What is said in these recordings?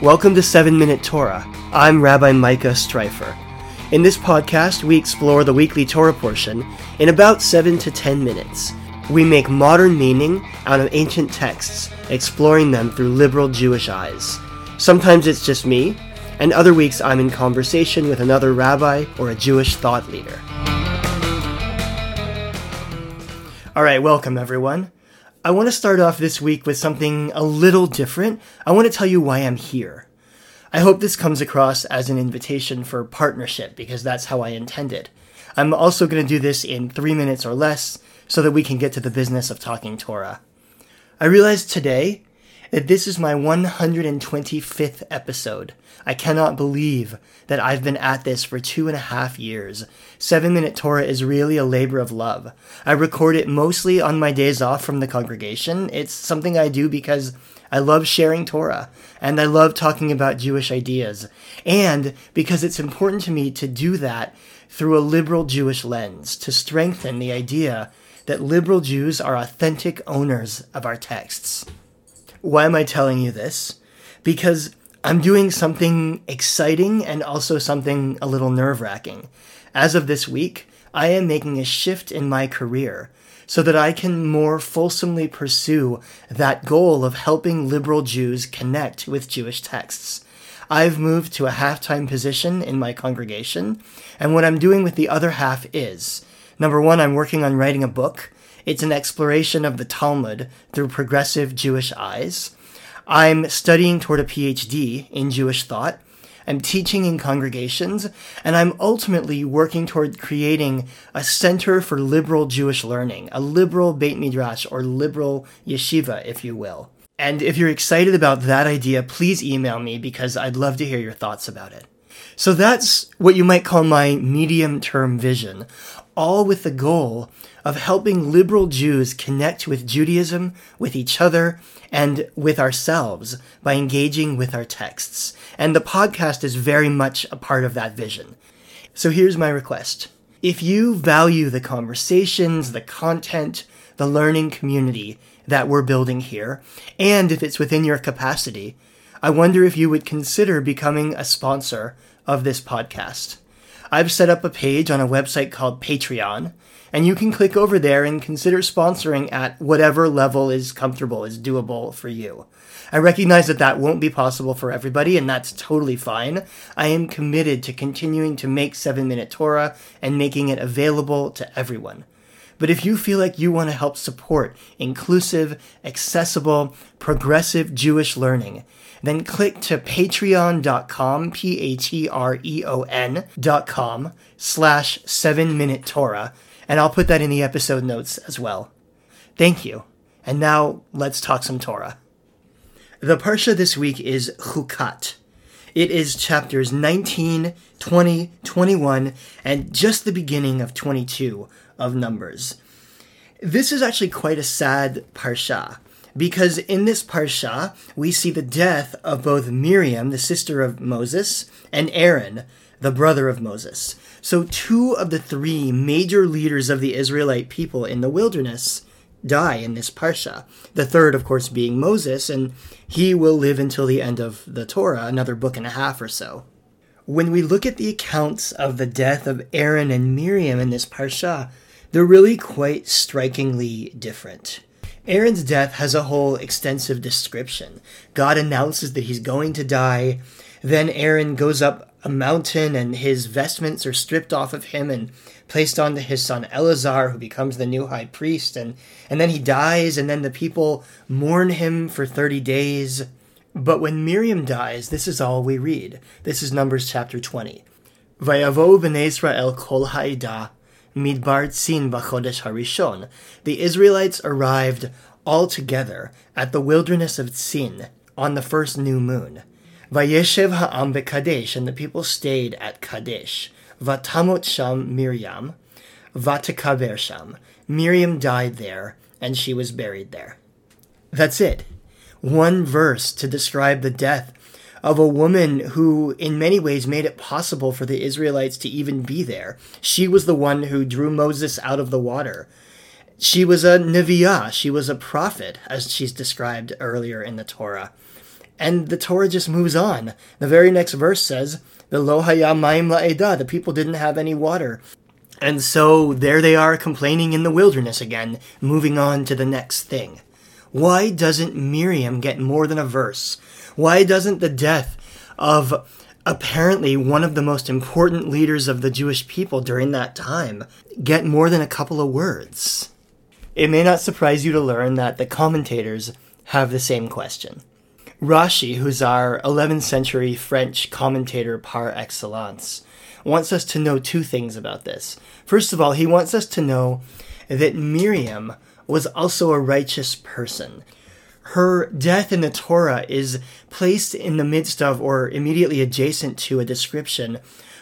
Welcome to 7 Minute Torah. I'm Rabbi Micah Streifer. In this podcast, we explore the weekly Torah portion in about 7 to 10 minutes. We make modern meaning out of ancient texts, exploring them through liberal Jewish eyes. Sometimes it's just me, and other weeks I'm in conversation with another rabbi or a Jewish thought leader. All right, welcome everyone. I want to start off this week with something a little different. I want to tell you why I'm here. I hope this comes across as an invitation for partnership because that's how I intended. I'm also going to do this in three minutes or less so that we can get to the business of talking Torah. I realized today that this is my 125th episode. I cannot believe that I've been at this for two and a half years. Seven Minute Torah is really a labor of love. I record it mostly on my days off from the congregation. It's something I do because I love sharing Torah and I love talking about Jewish ideas. And because it's important to me to do that through a liberal Jewish lens, to strengthen the idea that liberal Jews are authentic owners of our texts. Why am I telling you this? Because I'm doing something exciting and also something a little nerve wracking. As of this week, I am making a shift in my career so that I can more fulsomely pursue that goal of helping liberal Jews connect with Jewish texts. I've moved to a half time position in my congregation, and what I'm doing with the other half is number one, I'm working on writing a book. It's an exploration of the Talmud through progressive Jewish eyes. I'm studying toward a PhD in Jewish thought. I'm teaching in congregations, and I'm ultimately working toward creating a center for liberal Jewish learning, a liberal Beit Midrash or liberal yeshiva, if you will. And if you're excited about that idea, please email me because I'd love to hear your thoughts about it. So that's what you might call my medium term vision, all with the goal of helping liberal Jews connect with Judaism, with each other, and with ourselves by engaging with our texts. And the podcast is very much a part of that vision. So here's my request. If you value the conversations, the content, the learning community that we're building here, and if it's within your capacity, I wonder if you would consider becoming a sponsor of this podcast. I've set up a page on a website called Patreon, and you can click over there and consider sponsoring at whatever level is comfortable, is doable for you. I recognize that that won't be possible for everybody, and that's totally fine. I am committed to continuing to make 7 Minute Torah and making it available to everyone. But if you feel like you want to help support inclusive, accessible, progressive Jewish learning, then click to patreon.com, P-A-T-R-E-O-N dot com slash 7 Minute Torah and I'll put that in the episode notes as well. Thank you. And now let's talk some Torah. The Parsha this week is Chukat. It is chapters 19, 20, 21, and just the beginning of 22 of Numbers. This is actually quite a sad Parsha because in this Parsha we see the death of both Miriam, the sister of Moses, and Aaron, the brother of Moses. So, two of the three major leaders of the Israelite people in the wilderness die in this parsha. The third, of course, being Moses, and he will live until the end of the Torah, another book and a half or so. When we look at the accounts of the death of Aaron and Miriam in this parsha, they're really quite strikingly different. Aaron's death has a whole extensive description. God announces that he's going to die. Then Aaron goes up a mountain, and his vestments are stripped off of him and placed onto his son Eleazar, who becomes the new high priest. And, and then he dies, and then the people mourn him for 30 days. But when Miriam dies, this is all we read. This is Numbers chapter 20. Vayavo b'nei Israel kol ha'ida midbar tzin b'chodesh harishon. The Israelites arrived all together at the wilderness of Tzin on the first new moon. Vayeshev ha'am beKadesh, and the people stayed at Kadesh. Vatamot sham Miriam, vatakaber sham. Miriam died there, and she was buried there. That's it. One verse to describe the death of a woman who, in many ways, made it possible for the Israelites to even be there. She was the one who drew Moses out of the water. She was a Neviah, she was a prophet, as she's described earlier in the Torah. And the Torah just moves on. The very next verse says, the lo haya maim la'edah, the people didn't have any water. And so there they are complaining in the wilderness again, moving on to the next thing. Why doesn't Miriam get more than a verse? Why doesn't the death of apparently one of the most important leaders of the Jewish people during that time get more than a couple of words? It may not surprise you to learn that the commentators have the same question. Rashi, who's our 11th century French commentator par excellence, wants us to know two things about this. First of all, he wants us to know that Miriam was also a righteous person. Her death in the Torah is placed in the midst of or immediately adjacent to a description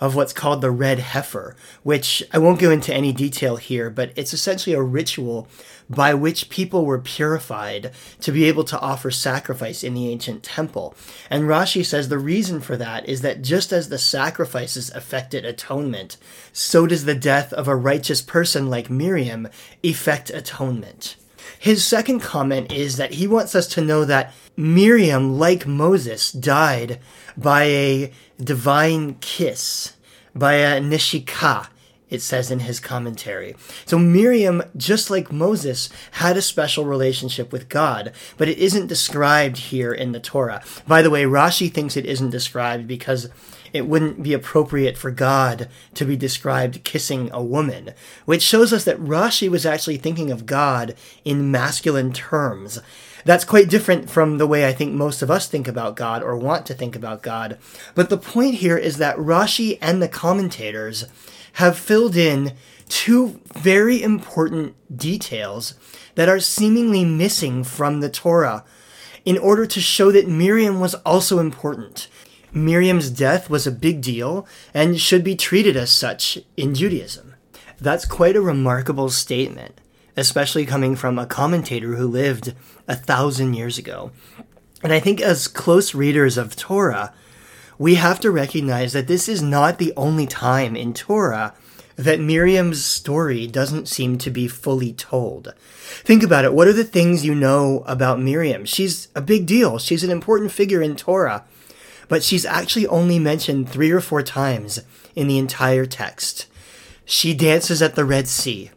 of what's called the red heifer, which I won't go into any detail here, but it's essentially a ritual by which people were purified to be able to offer sacrifice in the ancient temple. And Rashi says the reason for that is that just as the sacrifices affected atonement, so does the death of a righteous person like Miriam effect atonement. His second comment is that he wants us to know that Miriam, like Moses, died by a divine kiss, by a nishika, it says in his commentary. So Miriam, just like Moses, had a special relationship with God, but it isn't described here in the Torah. By the way, Rashi thinks it isn't described because it wouldn't be appropriate for God to be described kissing a woman, which shows us that Rashi was actually thinking of God in masculine terms. That's quite different from the way I think most of us think about God or want to think about God. But the point here is that Rashi and the commentators have filled in two very important details that are seemingly missing from the Torah in order to show that Miriam was also important. Miriam's death was a big deal and should be treated as such in Judaism. That's quite a remarkable statement, especially coming from a commentator who lived a thousand years ago. And I think as close readers of Torah, we have to recognize that this is not the only time in Torah that Miriam's story doesn't seem to be fully told. Think about it. What are the things you know about Miriam? She's a big deal. She's an important figure in Torah, but she's actually only mentioned three or four times in the entire text. She dances at the Red Sea.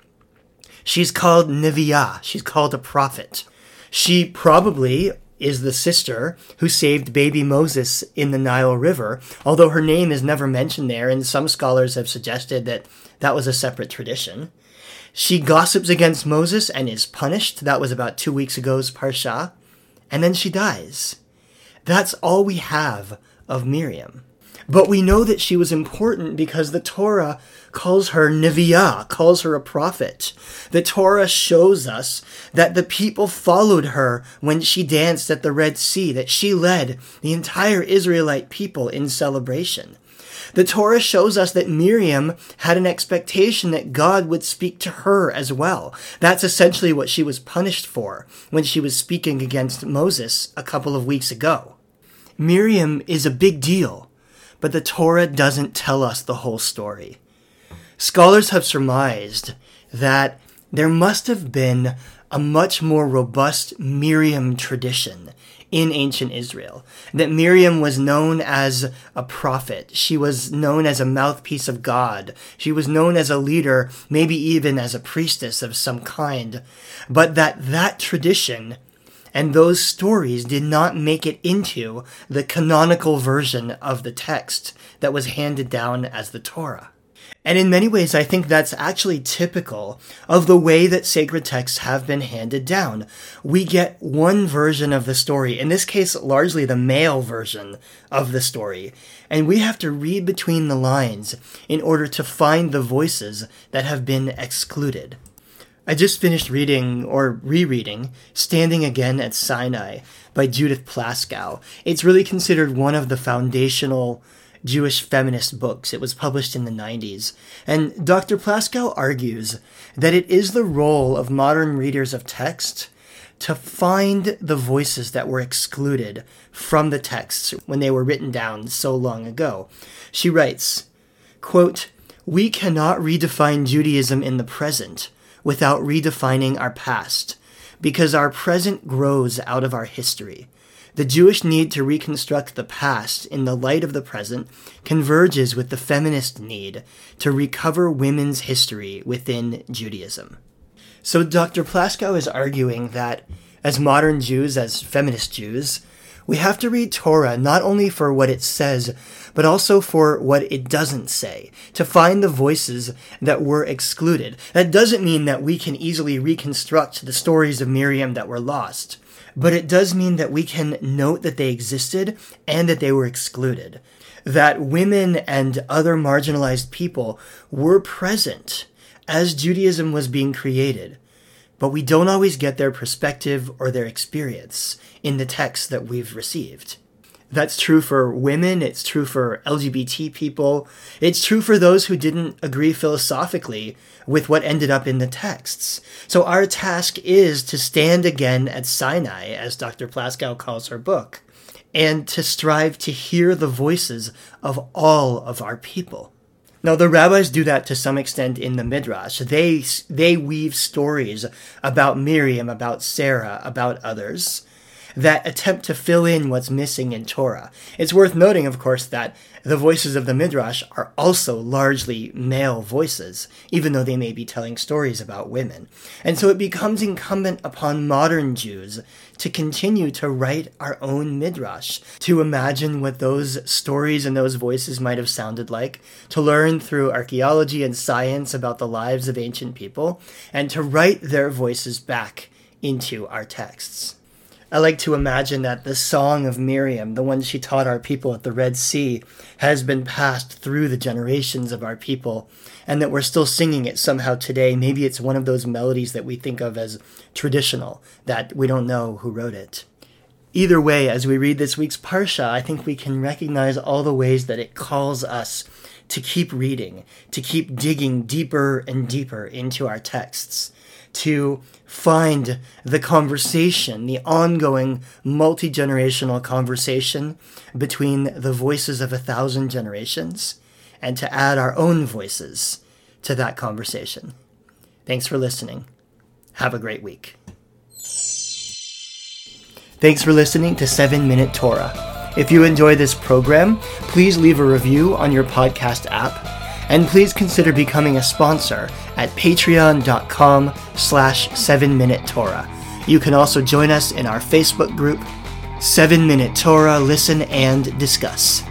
She's called Neviah. She's called a prophet. She probably is the sister who saved baby Moses in the Nile River, although her name is never mentioned there, and some scholars have suggested that that was a separate tradition. She gossips against Moses and is punished. That was about two weeks ago's Parsha. And then she dies. That's all we have of Miriam. But we know that she was important because the Torah calls her Neviah, calls her a prophet. The Torah shows us that the people followed her when she danced at the Red Sea, that she led the entire Israelite people in celebration. The Torah shows us that Miriam had an expectation that God would speak to her as well. That's essentially what she was punished for when she was speaking against Moses a couple of weeks ago. Miriam is a big deal but the Torah doesn't tell us the whole story. Scholars have surmised that there must have been a much more robust Miriam tradition in ancient Israel. That Miriam was known as a prophet. She was known as a mouthpiece of God. She was known as a leader, maybe even as a priestess of some kind. But that that tradition and those stories did not make it into the canonical version of the text that was handed down as the Torah. And in many ways, I think that's actually typical of the way that sacred texts have been handed down. We get one version of the story, in this case, largely the male version of the story, and we have to read between the lines in order to find the voices that have been excluded. I just finished reading or rereading Standing Again at Sinai by Judith Plaskow. It's really considered one of the foundational Jewish feminist books. It was published in the 90s. And Dr. Plaskow argues that it is the role of modern readers of text to find the voices that were excluded from the texts when they were written down so long ago. She writes, quote, We cannot redefine Judaism in the present without redefining our past, because our present grows out of our history. The Jewish need to reconstruct the past in the light of the present converges with the feminist need to recover women's history within Judaism. So Dr. Plaskow is arguing that as modern Jews, as feminist Jews, we have to read Torah not only for what it says, but also for what it doesn't say, to find the voices that were excluded. That doesn't mean that we can easily reconstruct the stories of Miriam that were lost, but it does mean that we can note that they existed and that they were excluded. That women and other marginalized people were present as Judaism was being created, but we don't always get their perspective or their experience in the texts that we've received. That's true for women, it's true for LGBT people, it's true for those who didn't agree philosophically with what ended up in the texts. So our task is to stand again at Sinai, as Dr. Plaskow calls her book, and to strive to hear the voices of all of our people. Now the rabbis do that to some extent in the midrash. They they weave stories about Miriam, about Sarah, about others that attempt to fill in what's missing in Torah. It's worth noting, of course, that the voices of the Midrash are also largely male voices, even though they may be telling stories about women. And so it becomes incumbent upon modern Jews to continue to write our own Midrash, to imagine what those stories and those voices might have sounded like, to learn through archaeology and science about the lives of ancient people, and to write their voices back into our texts. I like to imagine that the song of Miriam, the one she taught our people at the Red Sea, has been passed through the generations of our people, and that we're still singing it somehow today. Maybe it's one of those melodies that we think of as traditional, that we don't know who wrote it. Either way, as we read this week's Parsha, I think we can recognize all the ways that it calls us to keep reading, to keep digging deeper and deeper into our texts to find the conversation, the ongoing multi generational conversation between the voices of a thousand generations, and to add our own voices to that conversation. Thanks for listening. Have a great week. Thanks for listening to 7 Minute Torah. If you enjoy this program, please leave a review on your podcast app and please consider becoming a sponsor at patreon.com slash 7 Minute Torah. You can also join us in our Facebook group, 7 Minute Torah Listen and Discuss.